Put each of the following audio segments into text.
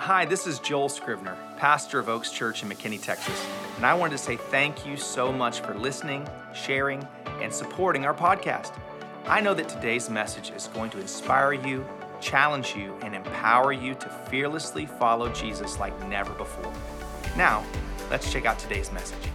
Hi, this is Joel Scrivner, pastor of Oaks Church in McKinney, Texas, and I wanted to say thank you so much for listening, sharing, and supporting our podcast. I know that today's message is going to inspire you, challenge you, and empower you to fearlessly follow Jesus like never before. Now, let's check out today's message.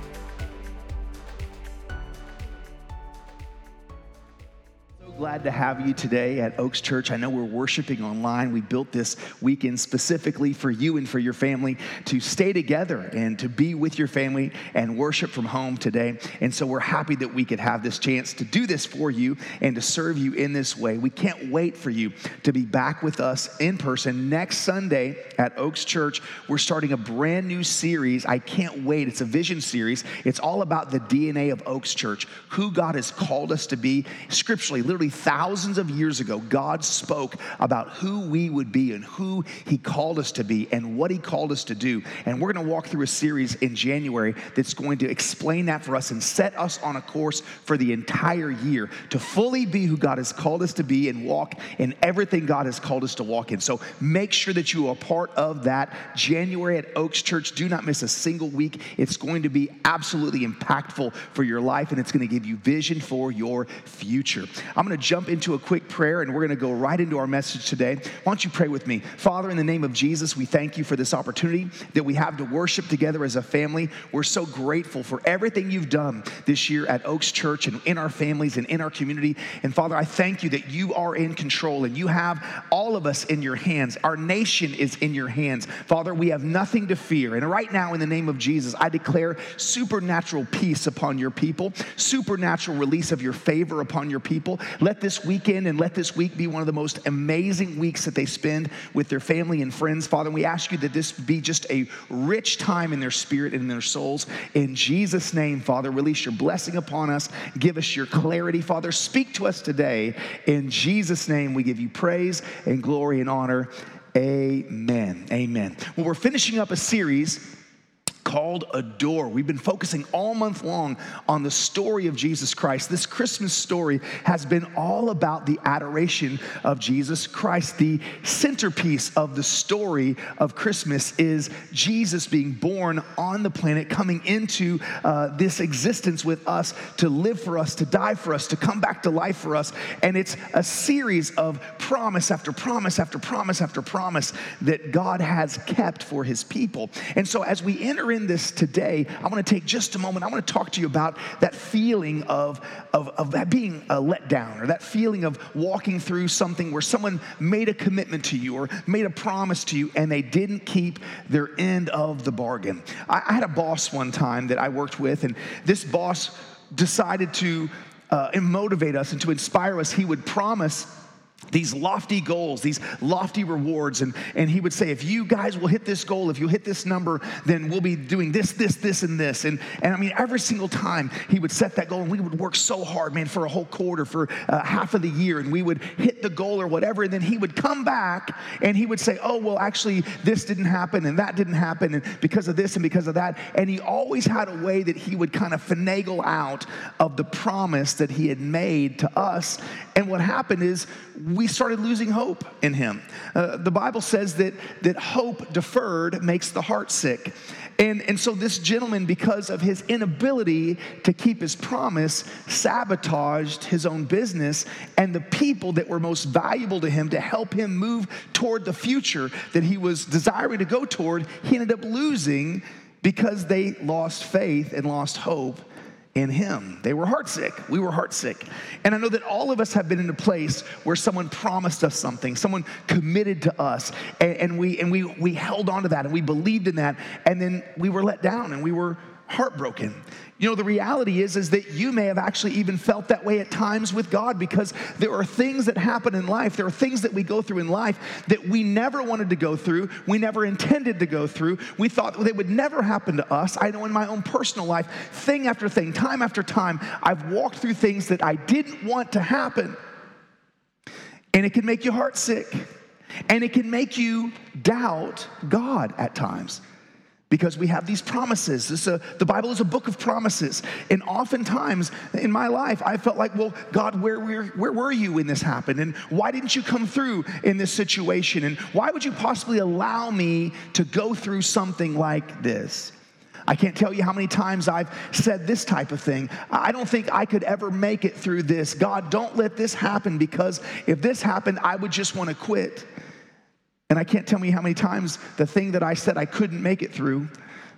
Glad to have you today at Oaks Church. I know we're worshiping online. We built this weekend specifically for you and for your family to stay together and to be with your family and worship from home today. And so we're happy that we could have this chance to do this for you and to serve you in this way. We can't wait for you to be back with us in person next Sunday at Oaks Church. We're starting a brand new series. I can't wait. It's a vision series. It's all about the DNA of Oaks Church, who God has called us to be scripturally, literally thousands of years ago, God spoke about who we would be and who He called us to be and what He called us to do. And we're going to walk through a series in January that's going to explain that for us and set us on a course for the entire year to fully be who God has called us to be and walk in everything God has called us to walk in. So make sure that you are part of that January at Oaks Church. Do not miss a single week. It's going to be absolutely impactful for your life and it's going to give you vision for your future. I'm going to to jump into a quick prayer and we're going to go right into our message today. Why don't you pray with me? Father, in the name of Jesus, we thank you for this opportunity that we have to worship together as a family. We're so grateful for everything you've done this year at Oaks Church and in our families and in our community. And Father, I thank you that you are in control and you have all of us in your hands. Our nation is in your hands. Father, we have nothing to fear. And right now, in the name of Jesus, I declare supernatural peace upon your people, supernatural release of your favor upon your people. Let this weekend and let this week be one of the most amazing weeks that they spend with their family and friends, Father. We ask you that this be just a rich time in their spirit and in their souls. In Jesus' name, Father, release your blessing upon us. Give us your clarity, Father. Speak to us today. In Jesus' name, we give you praise and glory and honor. Amen. Amen. Well, we're finishing up a series called Adore. We've been focusing all month long on the story of Jesus Christ. This Christmas story has been all about the adoration of Jesus Christ. The centerpiece of the story of Christmas is Jesus being born on the planet, coming into uh, this existence with us to live for us, to die for us, to come back to life for us. And it's a series of promise after promise after promise after promise that God has kept for his people. And so as we enter in this today, I want to take just a moment. I want to talk to you about that feeling of, of, of that being a letdown or that feeling of walking through something where someone made a commitment to you or made a promise to you and they didn't keep their end of the bargain. I, I had a boss one time that I worked with, and this boss decided to uh, motivate us and to inspire us. He would promise these lofty goals, these lofty rewards. And, and he would say, if you guys will hit this goal, if you hit this number, then we'll be doing this, this, this, and this. And, and I mean, every single time he would set that goal, and we would work so hard, man, for a whole quarter, for uh, half of the year, and we would hit the goal or whatever. And then he would come back and he would say, oh, well, actually, this didn't happen, and that didn't happen, and because of this and because of that. And he always had a way that he would kind of finagle out of the promise that he had made to us. And what happened is, we started losing hope in him. Uh, the Bible says that, that hope deferred makes the heart sick. And, and so this gentleman, because of his inability to keep his promise, sabotaged his own business and the people that were most valuable to him to help him move toward the future that he was desiring to go toward, he ended up losing because they lost faith and lost hope in him. They were heartsick. We were heartsick. And I know that all of us have been in a place where someone promised us something, someone committed to us, and, and, we and we we held on to that and we believed in that, and then we were let down and we were heartbroken. You know, the reality is, is that you may have actually even felt that way at times with God because there are things that happen in life. There are things that we go through in life that we never wanted to go through. We never intended to go through. We thought they would never happen to us. I know in my own personal life, thing after thing, time after time, I've walked through things that I didn't want to happen. And it can make you heartsick. And it can make you doubt God at times because we have these promises. This, the Bible is a book of promises. And oftentimes in my life, I felt like, well, God, where, where, where were you when this happened? And why didn't you come through in this situation? And why would you possibly allow me to go through something like this? I can't tell you how many times I've said this type of thing. I don't think I could ever make it through this. God, don't let this happen because if this happened, I would just want to quit. And I can't tell you how many times the thing that I said I couldn't make it through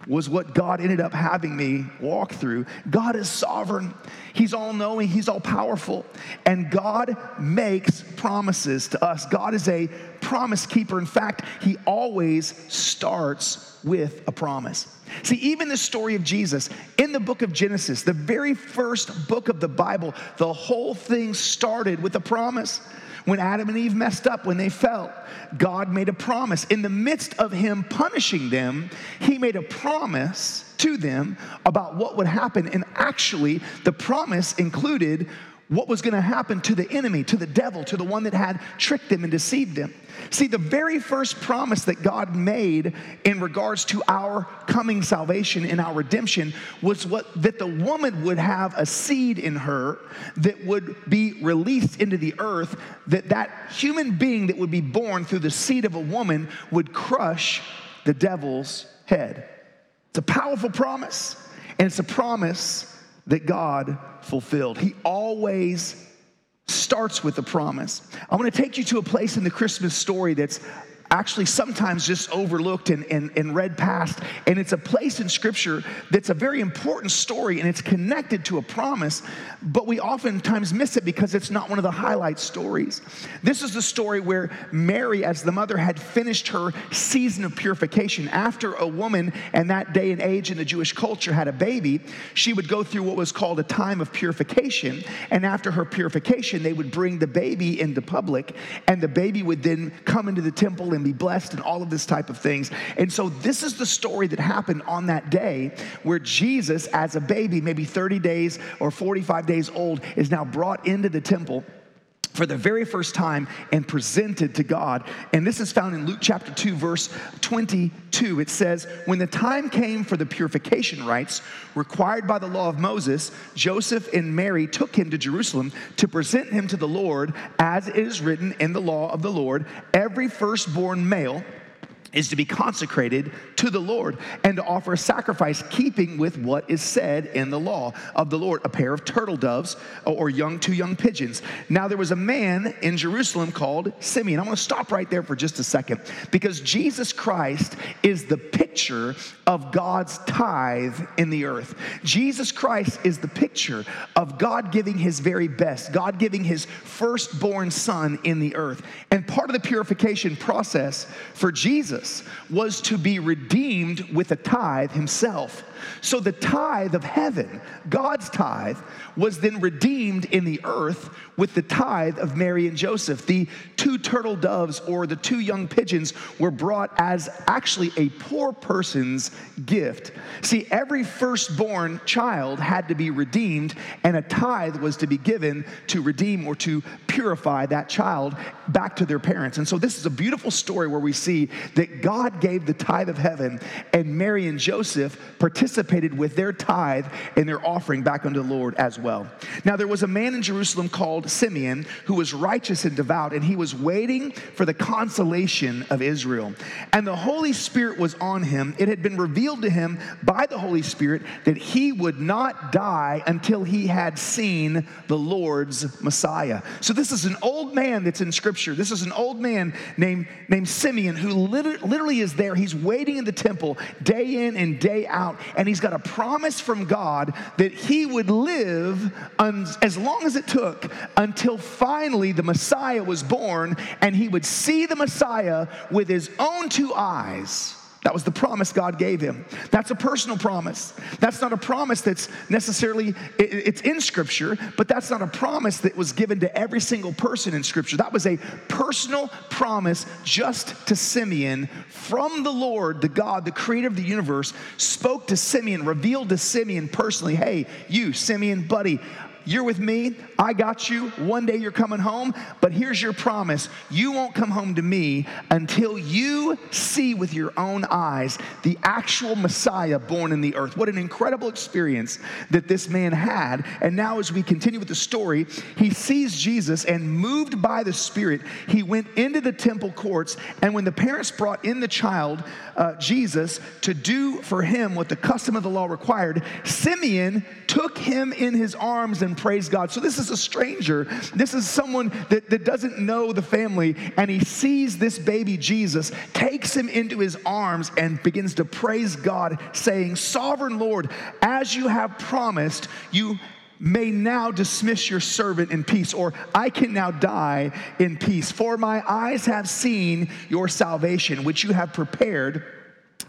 was what God ended up having me walk through. God is sovereign, He's all knowing, He's all powerful, and God makes promises to us. God is a promise keeper. In fact, He always starts with a promise. See, even the story of Jesus in the book of Genesis, the very first book of the Bible, the whole thing started with a promise. When Adam and Eve messed up, when they fell, God made a promise. In the midst of Him punishing them, He made a promise to them about what would happen. And actually, the promise included what was going to happen to the enemy, to the devil, to the one that had tricked them and deceived them. See, the very first promise that God made in regards to our coming salvation and our redemption was what that the woman would have a seed in her that would be released into the earth, that that human being that would be born through the seed of a woman would crush the devil's head. It's a powerful promise, and it's a promise that God fulfilled. He always starts with a promise. I want to take you to a place in the Christmas story that's actually sometimes just overlooked and, and, and read past. And it's a place in Scripture that's a very important story and it's connected to a promise, but we oftentimes miss it because it's not one of the highlight stories. This is the story where Mary, as the mother, had finished her season of purification. After a woman in that day and age in the Jewish culture had a baby, she would go through what was called a time of purification. And after her purification, they would bring the baby into public, and the baby would then come into the temple and be blessed and all of this type of things. And so this is the story that happened on that day where Jesus, as a baby, maybe 30 days or 45 days old, is now brought into the temple for the very first time and presented to God. And this is found in Luke chapter 2, verse 22. It says, When the time came for the purification rites required by the law of Moses, Joseph and Mary took him to Jerusalem to present him to the Lord, as it is written in the law of the Lord every firstborn male is to be consecrated to the Lord and to offer a sacrifice keeping with what is said in the law of the Lord, a pair of turtle doves or young two young pigeons. Now there was a man in Jerusalem called Simeon. I want to stop right there for just a second because Jesus Christ is the picture of God's tithe in the earth. Jesus Christ is the picture of God giving his very best, God giving his firstborn son in the earth. And part of the purification process for Jesus Was to be redeemed with a tithe himself. So the tithe of heaven, God's tithe, was then redeemed in the earth with the tithe of Mary and Joseph. The two turtle doves or the two young pigeons were brought as actually a poor person's gift. See, every firstborn child had to be redeemed, and a tithe was to be given to redeem or to purify that child back to their parents. And so this is a beautiful story where we see that God gave the tithe of heaven, and Mary and Joseph participated with their tithe and their offering back unto the Lord as well. Now, there was a man in Jerusalem called Simeon, who was righteous and devout, and he was waiting for the consolation of Israel. And the Holy Spirit was on him. It had been revealed to him by the Holy Spirit that he would not die until he had seen the Lord's Messiah. So, this is an old man that's in Scripture. This is an old man named, named Simeon who literally is there. He's waiting in the temple day in and day out, and he's got a promise from God that he would live un- as long as it took until finally the Messiah was born and he would see the Messiah with his own two eyes. That was the promise God gave him. That's a personal promise. That's not a promise that's necessarily it's in scripture, but that's not a promise that was given to every single person in scripture. That was a personal promise just to Simeon from the Lord, the God, the creator of the universe, spoke to Simeon, revealed to Simeon personally, "Hey, you, Simeon, buddy, You're with me. I got you. One day you're coming home. But here's your promise you won't come home to me until you see with your own eyes the actual Messiah born in the earth. What an incredible experience that this man had. And now, as we continue with the story, he sees Jesus and moved by the Spirit, he went into the temple courts. And when the parents brought in the child, uh, Jesus, to do for him what the custom of the law required, Simeon took him in his arms and praised God. So this is a stranger. This is someone that, that doesn't know the family, and he sees this baby Jesus, takes him into his arms, and begins to praise God, saying, Sovereign Lord, as you have promised, you may now dismiss your servant in peace, or I can now die in peace. For my eyes have seen your salvation, which you have prepared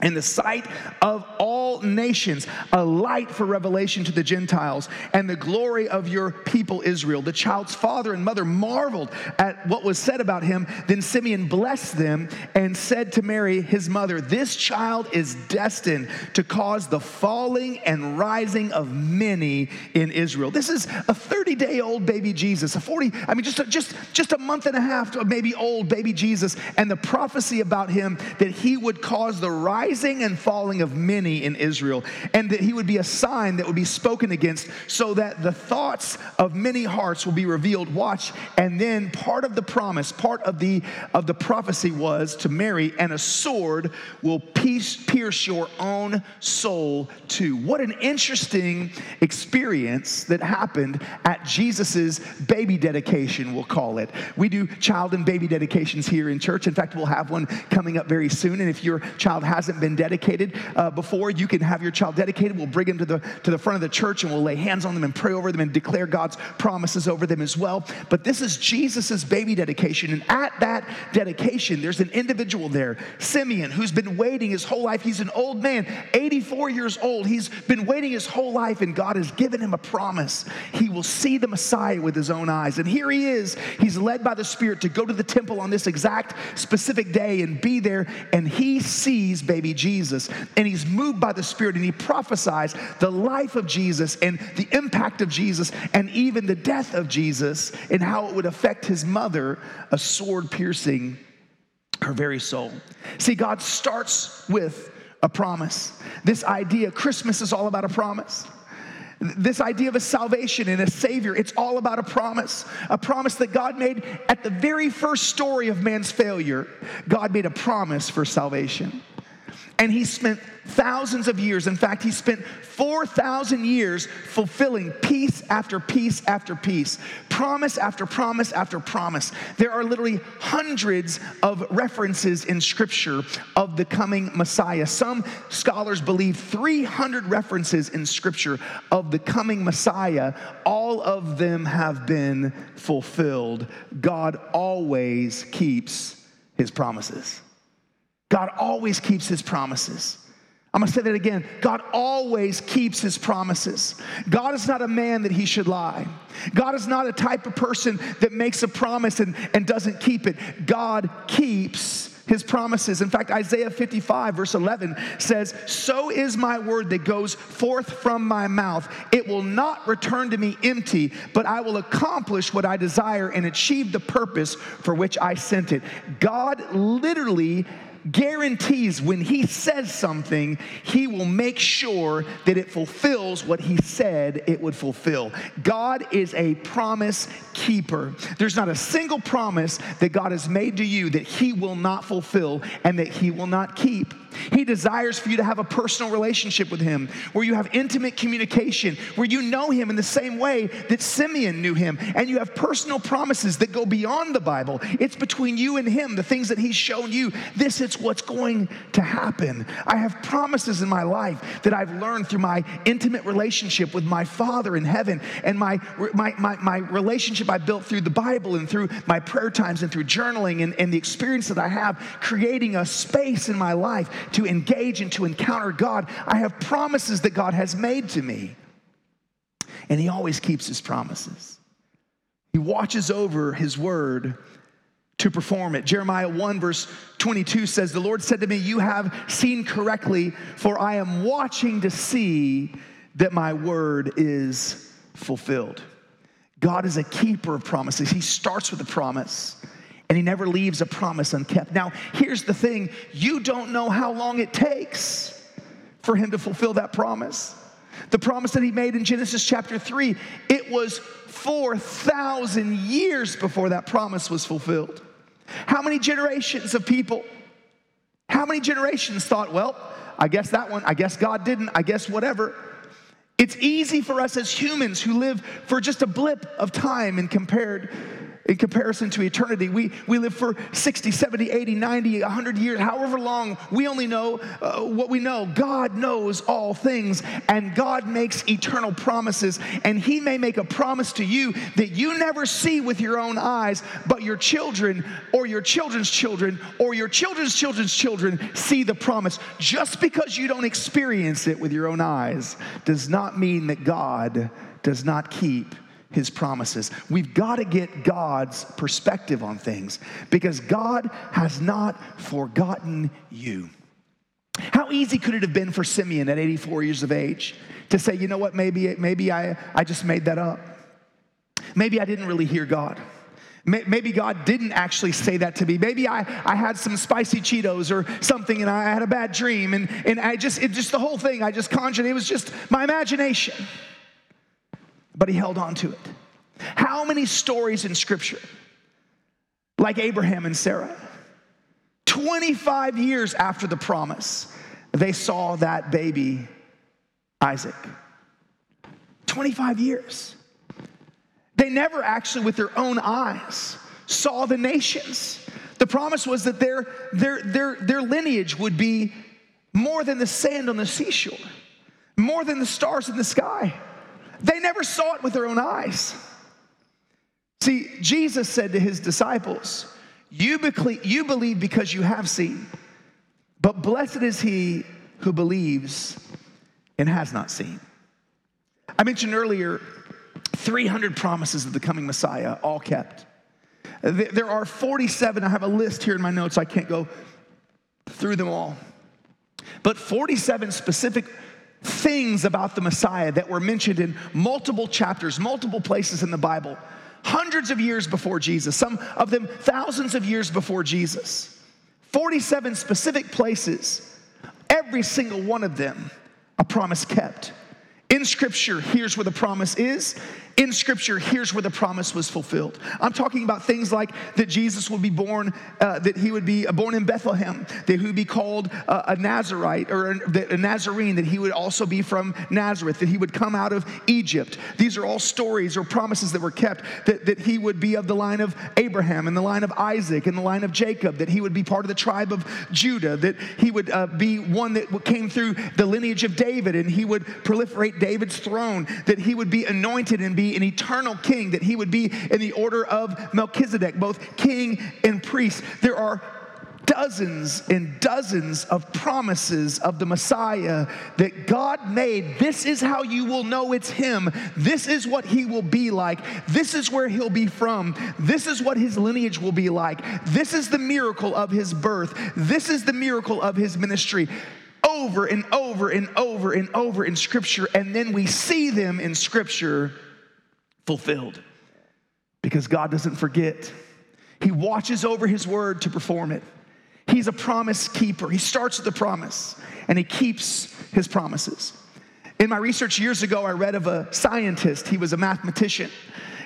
in the sight of all nations, a light for revelation to the Gentiles, and the glory of your people Israel. The child's father and mother marveled at what was said about him. Then Simeon blessed them and said to Mary, his mother, This child is destined to cause the falling and rising of many in Israel. This is a 30 day old baby Jesus, a 40, I mean, just a, just, just a month and a half, maybe old baby Jesus, and the prophecy about him that he would cause the rising and falling of many in Israel, and that he would be a sign that would be spoken against, so that the thoughts of many hearts will be revealed. Watch, and then part of the promise, part of the of the prophecy was to Mary, and a sword will pierce, pierce your own soul too. What an interesting experience that happened at Jesus's baby dedication, we'll call it. We do child and baby dedications here in church. In fact, we'll have one coming up very soon. And if your child hasn't been dedicated uh, before, you can have your child dedicated. We'll bring them to the, to the front of the church and we'll lay hands on them and pray over them and declare God's promises over them as well. But this is Jesus's baby dedication. And at that dedication, there's an individual there, Simeon, who's been waiting his whole life. He's an old man, 84 years old. He's been waiting his whole life, and God has given him a promise. He will see the Messiah with his own eyes. And here he is. He's led by the Spirit to go to the temple on this exact specific day and be there, and he sees baby Jesus. And he's moved by the Spirit and he prophesies the life of Jesus and the impact of Jesus and even the death of Jesus and how it would affect his mother, a sword piercing her very soul. See, God starts with a promise. This idea, Christmas is all about a promise. This idea of a salvation and a savior, it's all about a promise. A promise that God made at the very first story of man's failure. God made a promise for salvation. And he spent thousands of years, in fact, he spent 4,000 years fulfilling piece after piece after piece, promise after promise after promise. There are literally hundreds of references in Scripture of the coming Messiah. Some scholars believe 300 references in Scripture of the coming Messiah. All of them have been fulfilled. God always keeps his promises. God always keeps his promises. I'm gonna say that again. God always keeps his promises. God is not a man that he should lie. God is not a type of person that makes a promise and, and doesn't keep it. God keeps his promises. In fact, Isaiah 55, verse 11 says, So is my word that goes forth from my mouth. It will not return to me empty, but I will accomplish what I desire and achieve the purpose for which I sent it. God literally guarantees when he says something, he will make sure that it fulfills what he said it would fulfill. God is a promise keeper. There's not a single promise that God has made to you that he will not fulfill and that he will not keep. He desires for you to have a personal relationship with Him, where you have intimate communication, where you know Him in the same way that Simeon knew Him, and you have personal promises that go beyond the Bible. It's between you and Him, the things that He's shown you. This is what's going to happen. I have promises in my life that I've learned through my intimate relationship with my Father in heaven and my, my, my, my relationship I built through the Bible and through my prayer times and through journaling and, and the experience that I have creating a space in my life to engage and to encounter God. I have promises that God has made to me. And He always keeps His promises. He watches over His word to perform it. Jeremiah 1, verse 22 says, The Lord said to me, You have seen correctly, for I am watching to see that my word is fulfilled. God is a keeper of promises. He starts with a promise and he never leaves a promise unkept. Now, here's the thing you don't know how long it takes for him to fulfill that promise. The promise that he made in Genesis chapter 3, it was 4,000 years before that promise was fulfilled. How many generations of people, how many generations thought, well, I guess that one, I guess God didn't, I guess whatever. It's easy for us as humans who live for just a blip of time and compared in comparison to eternity. We, we live for 60, 70, 80, 90, 100 years, however long, we only know uh, what we know. God knows all things, and God makes eternal promises. And He may make a promise to you that you never see with your own eyes, but your children or your children's children or your children's children's children see the promise. Just because you don't experience it with your own eyes does not mean that God does not keep his promises. We've got to get God's perspective on things because God has not forgotten you. How easy could it have been for Simeon at 84 years of age to say, you know what, maybe, maybe I, I just made that up. Maybe I didn't really hear God. Maybe God didn't actually say that to me. Maybe I, I had some spicy Cheetos or something and I had a bad dream and, and I just, it just the whole thing, I just conjured, it was just my imagination but he held on to it. How many stories in Scripture, like Abraham and Sarah, 25 years after the promise, they saw that baby, Isaac? 25 years. They never actually, with their own eyes, saw the nations. The promise was that their, their, their, their lineage would be more than the sand on the seashore, more than the stars in the sky. They never saw it with their own eyes. See, Jesus said to his disciples, you, be- you believe because you have seen, but blessed is he who believes and has not seen. I mentioned earlier 300 promises of the coming Messiah, all kept. There are 47, I have a list here in my notes, I can't go through them all. But 47 specific things about the Messiah that were mentioned in multiple chapters, multiple places in the Bible, hundreds of years before Jesus, some of them thousands of years before Jesus. 47 specific places, every single one of them, a promise kept. In Scripture, here's where the promise is in Scripture, here's where the promise was fulfilled. I'm talking about things like that Jesus would be born, uh, that he would be born in Bethlehem, that he would be called uh, a Nazarite or a, a Nazarene, that he would also be from Nazareth, that he would come out of Egypt. These are all stories or promises that were kept, that, that he would be of the line of Abraham and the line of Isaac and the line of Jacob, that he would be part of the tribe of Judah, that he would uh, be one that came through the lineage of David and he would proliferate David's throne, that he would be anointed and be an eternal king, that he would be in the order of Melchizedek, both king and priest. There are dozens and dozens of promises of the Messiah that God made. This is how you will know it's Him. This is what He will be like. This is where He'll be from. This is what His lineage will be like. This is the miracle of His birth. This is the miracle of His ministry. Over and over and over and over in Scripture, and then we see them in Scripture fulfilled because God doesn't forget. He watches over His word to perform it. He's a promise keeper. He starts with the promise and He keeps His promises. In my research years ago, I read of a scientist. He was a mathematician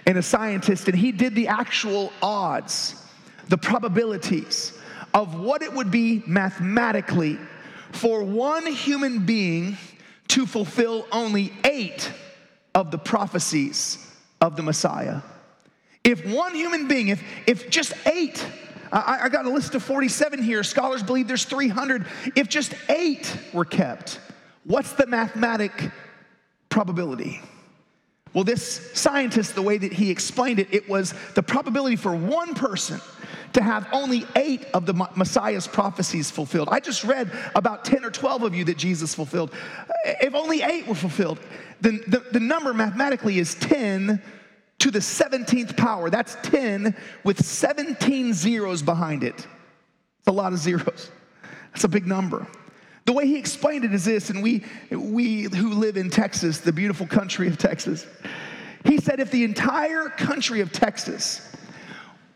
and a scientist, and he did the actual odds, the probabilities of what it would be mathematically for one human being to fulfill only eight of the prophecies of the Messiah. If one human being, if, if just eight, I, I got a list of 47 here, scholars believe there's 300, if just eight were kept, what's the mathematic probability? Well, this scientist, the way that he explained it, it was the probability for one person to have only eight of the Messiah's prophecies fulfilled. I just read about 10 or 12 of you that Jesus fulfilled. If only eight were fulfilled, then the, the number mathematically is 10 to the 17th power. That's 10 with 17 zeros behind it. It's a lot of zeros. That's a big number. The way he explained it is this, and we, we who live in Texas, the beautiful country of Texas, He said, if the entire country of Texas,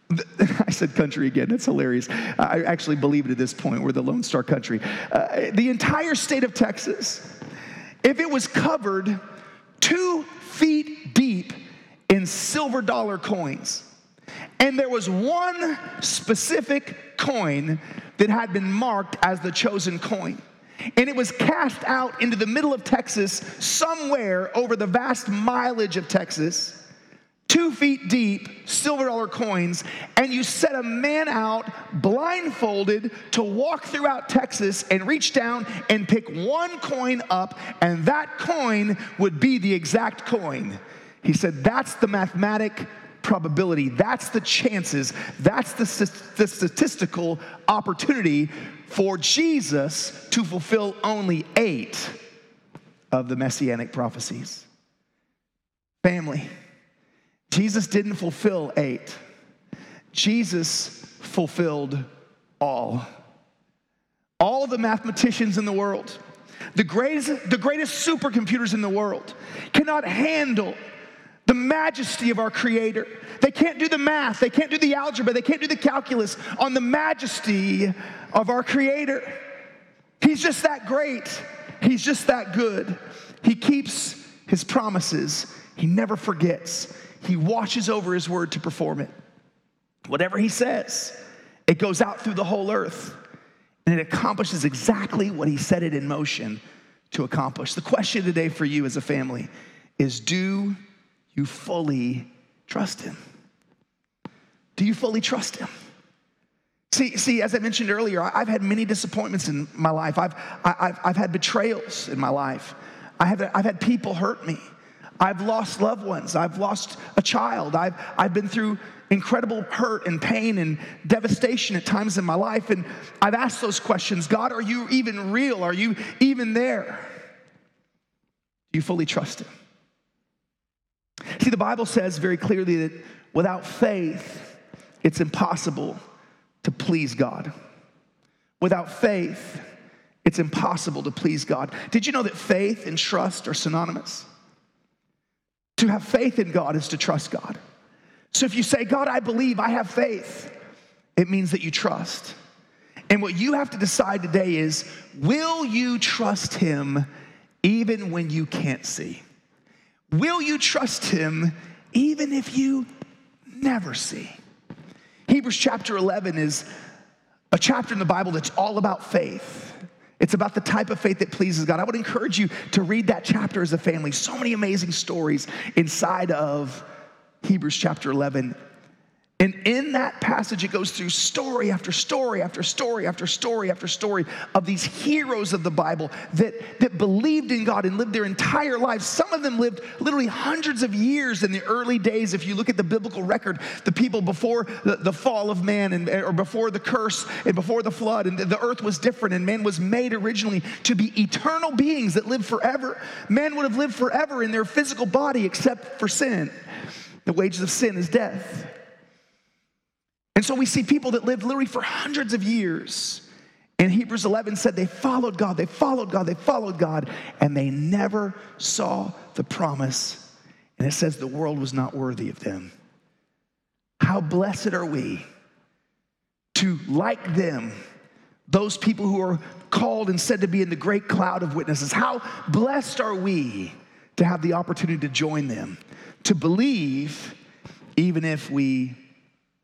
I said country again, that's hilarious. I actually believe it at this point. We're the Lone Star country. Uh, the entire state of Texas, if it was covered two feet deep in silver dollar coins, and there was one specific coin that had been marked as the chosen coin. And it was cast out into the middle of Texas, somewhere over the vast mileage of Texas, two feet deep, silver dollar coins, and you set a man out blindfolded to walk throughout Texas and reach down and pick one coin up, and that coin would be the exact coin. He said, That's the mathematic probability, that's the chances, that's the, the statistical opportunity for Jesus to fulfill only eight of the messianic prophecies. Family, Jesus didn't fulfill eight, Jesus fulfilled all. All the mathematicians in the world, the greatest, the greatest supercomputers in the world, cannot handle the majesty of our Creator. They can't do the math, they can't do the algebra, they can't do the calculus on the majesty of our Creator. He's just that great, He's just that good. He keeps His promises, He never forgets, He watches over His word to perform it. Whatever He says, it goes out through the whole earth and it accomplishes exactly what He set it in motion to accomplish. The question today for you as a family is do you fully trust Him? Do you fully trust Him? See, see, as I mentioned earlier, I've had many disappointments in my life. I've, I've, I've had betrayals in my life. I have, I've had people hurt me. I've lost loved ones. I've lost a child. I've, I've been through incredible hurt and pain and devastation at times in my life. And I've asked those questions God, are you even real? Are you even there? Do you fully trust Him? See, the Bible says very clearly that without faith, it's impossible to please God. Without faith, it's impossible to please God. Did you know that faith and trust are synonymous? To have faith in God is to trust God. So if you say, God, I believe, I have faith, it means that you trust. And what you have to decide today is will you trust Him even when you can't see? Will you trust him even if you never see? Hebrews chapter 11 is a chapter in the Bible that's all about faith. It's about the type of faith that pleases God. I would encourage you to read that chapter as a family. So many amazing stories inside of Hebrews chapter 11. And in that passage, it goes through story after story after story after story after story of these heroes of the Bible that, that believed in God and lived their entire lives. Some of them lived literally hundreds of years in the early days. If you look at the biblical record, the people before the, the fall of man and, or before the curse and before the flood, and the earth was different, and man was made originally to be eternal beings that live forever. Man would have lived forever in their physical body except for sin. The wages of sin is death. And so we see people that lived literally for hundreds of years. And Hebrews 11 said they followed God, they followed God, they followed God, and they never saw the promise. And it says the world was not worthy of them. How blessed are we to, like them, those people who are called and said to be in the great cloud of witnesses. How blessed are we to have the opportunity to join them, to believe even if we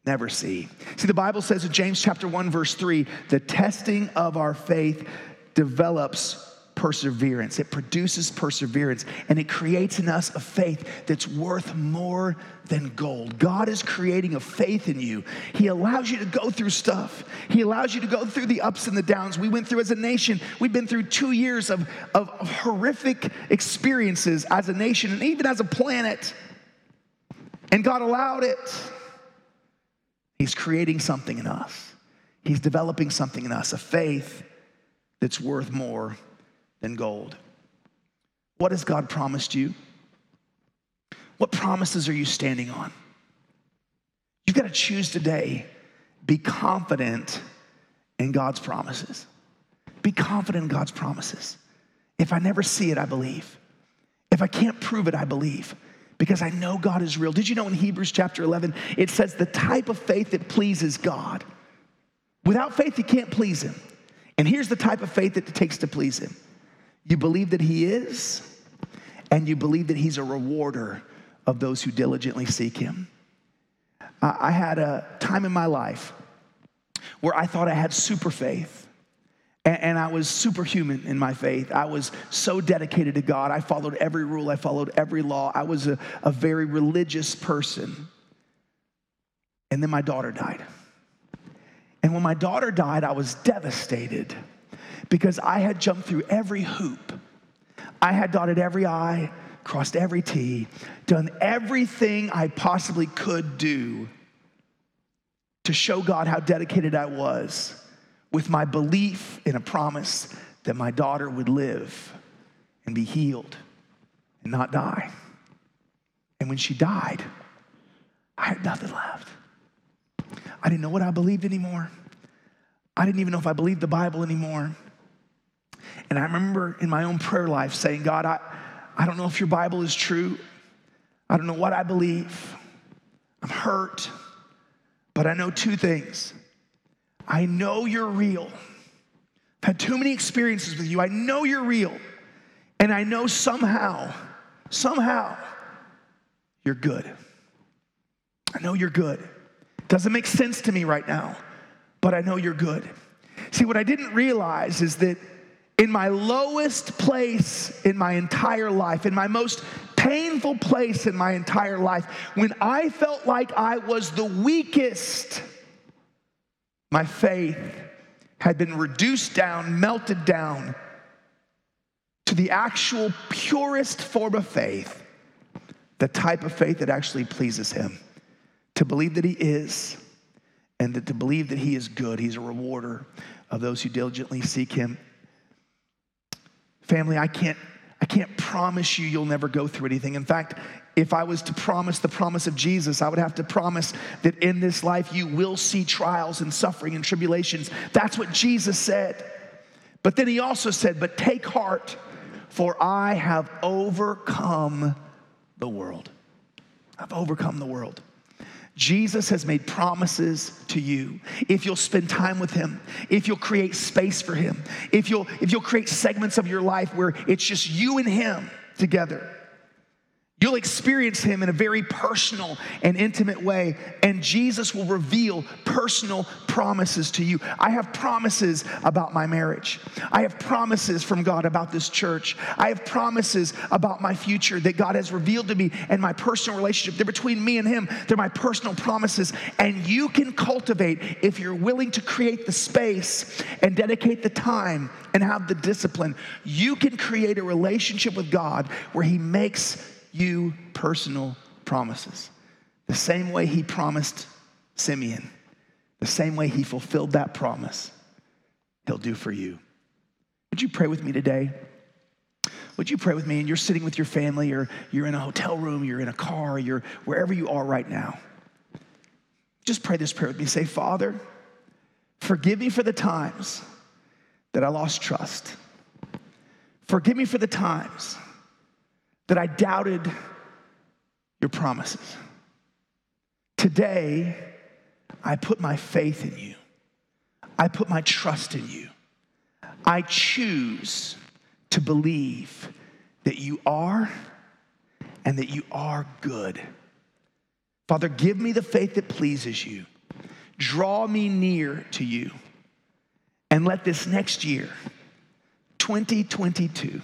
never see. See, the Bible says in James chapter 1, verse 3, the testing of our faith develops perseverance. It produces perseverance and it creates in us a faith that's worth more than gold. God is creating a faith in you. He allows you to go through stuff, He allows you to go through the ups and the downs. We went through as a nation, we've been through two years of, of, horrific experiences as a nation and even as a planet. And God allowed it. He's creating something in us. He's developing something in us, a faith that's worth more than gold. What has God promised you? What promises are you standing on? You've got to choose today. Be confident in God's promises. Be confident in God's promises. If I never see it, I believe. If I can't prove it, I believe because I know God is real. Did you know in Hebrews chapter 11, it says the type of faith that pleases God? Without faith, you can't please Him. And here's the type of faith that it takes to please Him you believe that He is, and you believe that He's a rewarder of those who diligently seek Him. I had a time in my life where I thought I had super faith. And, I was superhuman in my faith. I was so dedicated to God. I followed every rule, I followed every law. I was a, a very religious person. And then my daughter died. And when my daughter died, I was devastated because I had jumped through every hoop. I had dotted every I, crossed every T, done everything I possibly could do to show God how dedicated I was with my belief in a promise that my daughter would live and be healed and not die. And when she died, I had nothing left. I didn't know what I believed anymore. I didn't even know if I believed the Bible anymore. And I remember in my own prayer life saying, God, I, I don't know if your Bible is true. I don't know what I believe. I'm hurt. But I know two things I know you're real. I've had too many experiences with you. I know you're real. And I know somehow, somehow, you're good. I know you're good. Doesn't make sense to me right now, but I know you're good. See, what I didn't realize is that in my lowest place in my entire life, in my most painful place in my entire life, when I felt like I was the weakest, my faith had been reduced down, melted down to the actual purest form of faith, the type of faith that actually pleases Him. To believe that He is, and that to believe that He is good, He's a rewarder of those who diligently seek Him. Family, I can't I can't promise you you'll never go through anything. In fact, if I was to promise the promise of Jesus, I would have to promise that in this life you will see trials and suffering and tribulations. That's what Jesus said. But then he also said, But take heart, for I have overcome the world. I've overcome the world. Jesus has made promises to you. If you'll spend time with him, if you'll create space for him, if you'll if you'll create segments of your life where it's just you and him together. You'll experience him in a very personal and intimate way, and Jesus will reveal personal promises to you. I have promises about my marriage. I have promises from God about this church. I have promises about my future that God has revealed to me and my personal relationship. They're between me and him, they're my personal promises. And you can cultivate, if you're willing to create the space and dedicate the time and have the discipline, you can create a relationship with God where he makes you personal promises. The same way he promised Simeon, the same way he fulfilled that promise, he'll do for you. Would you pray with me today? Would you pray with me? And you're sitting with your family, or you're in a hotel room, you're in a car, you're wherever you are right now. Just pray this prayer with me. Say, Father, forgive me for the times that I lost trust. Forgive me for the times that I doubted your promises. Today, I put my faith in you. I put my trust in you. I choose to believe that you are and that you are good. Father, give me the faith that pleases you. Draw me near to you. And let this next year, 2022,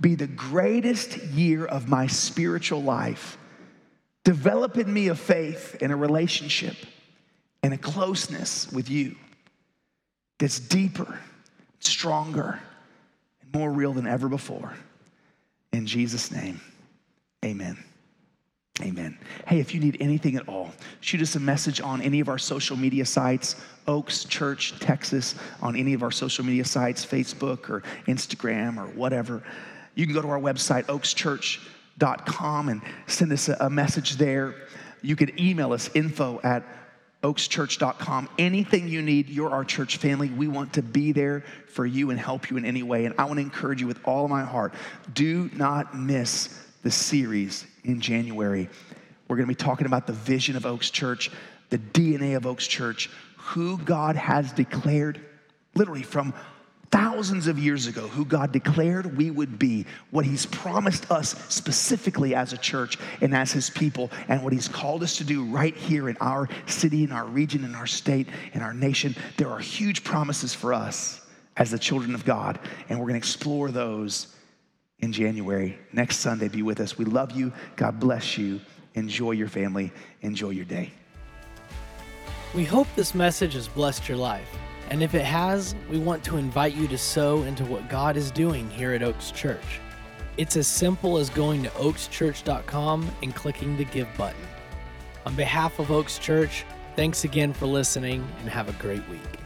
be the greatest year of my spiritual life. Develop in me a faith and a relationship and a closeness with you that's deeper, stronger, and more real than ever before. In Jesus' name, amen. Amen. Hey, if you need anything at all, shoot us a message on any of our social media sites, Oaks Church Texas, on any of our social media sites, Facebook or Instagram or whatever you can go to our website, oakschurch.com, and send us a, message there. You can email us info at oakschurch.com. Anything you need, you're our church family. We want to be there for you and help you in any way. And I want to encourage you with all my heart do not miss the series in January. We're going to be talking about the vision of Oaks Church, the DNA of Oaks Church, who God has declared, literally from thousands of years ago, who God declared we would be, what He's promised us specifically as a church and as His people, and what He's called us to do right here in our city, in our region, in our state, in our nation. There are huge promises for us as the children of God, and we're going to explore those in January. Next Sunday, be with us. We love you. God bless you. Enjoy your family. Enjoy your day. We hope this message has blessed your life. And if it has, we want to invite you to sow into what God is doing here at Oaks Church. It's as simple as going to oakschurch.com and clicking the Give button. On behalf of Oaks Church, thanks again for listening and have a great week.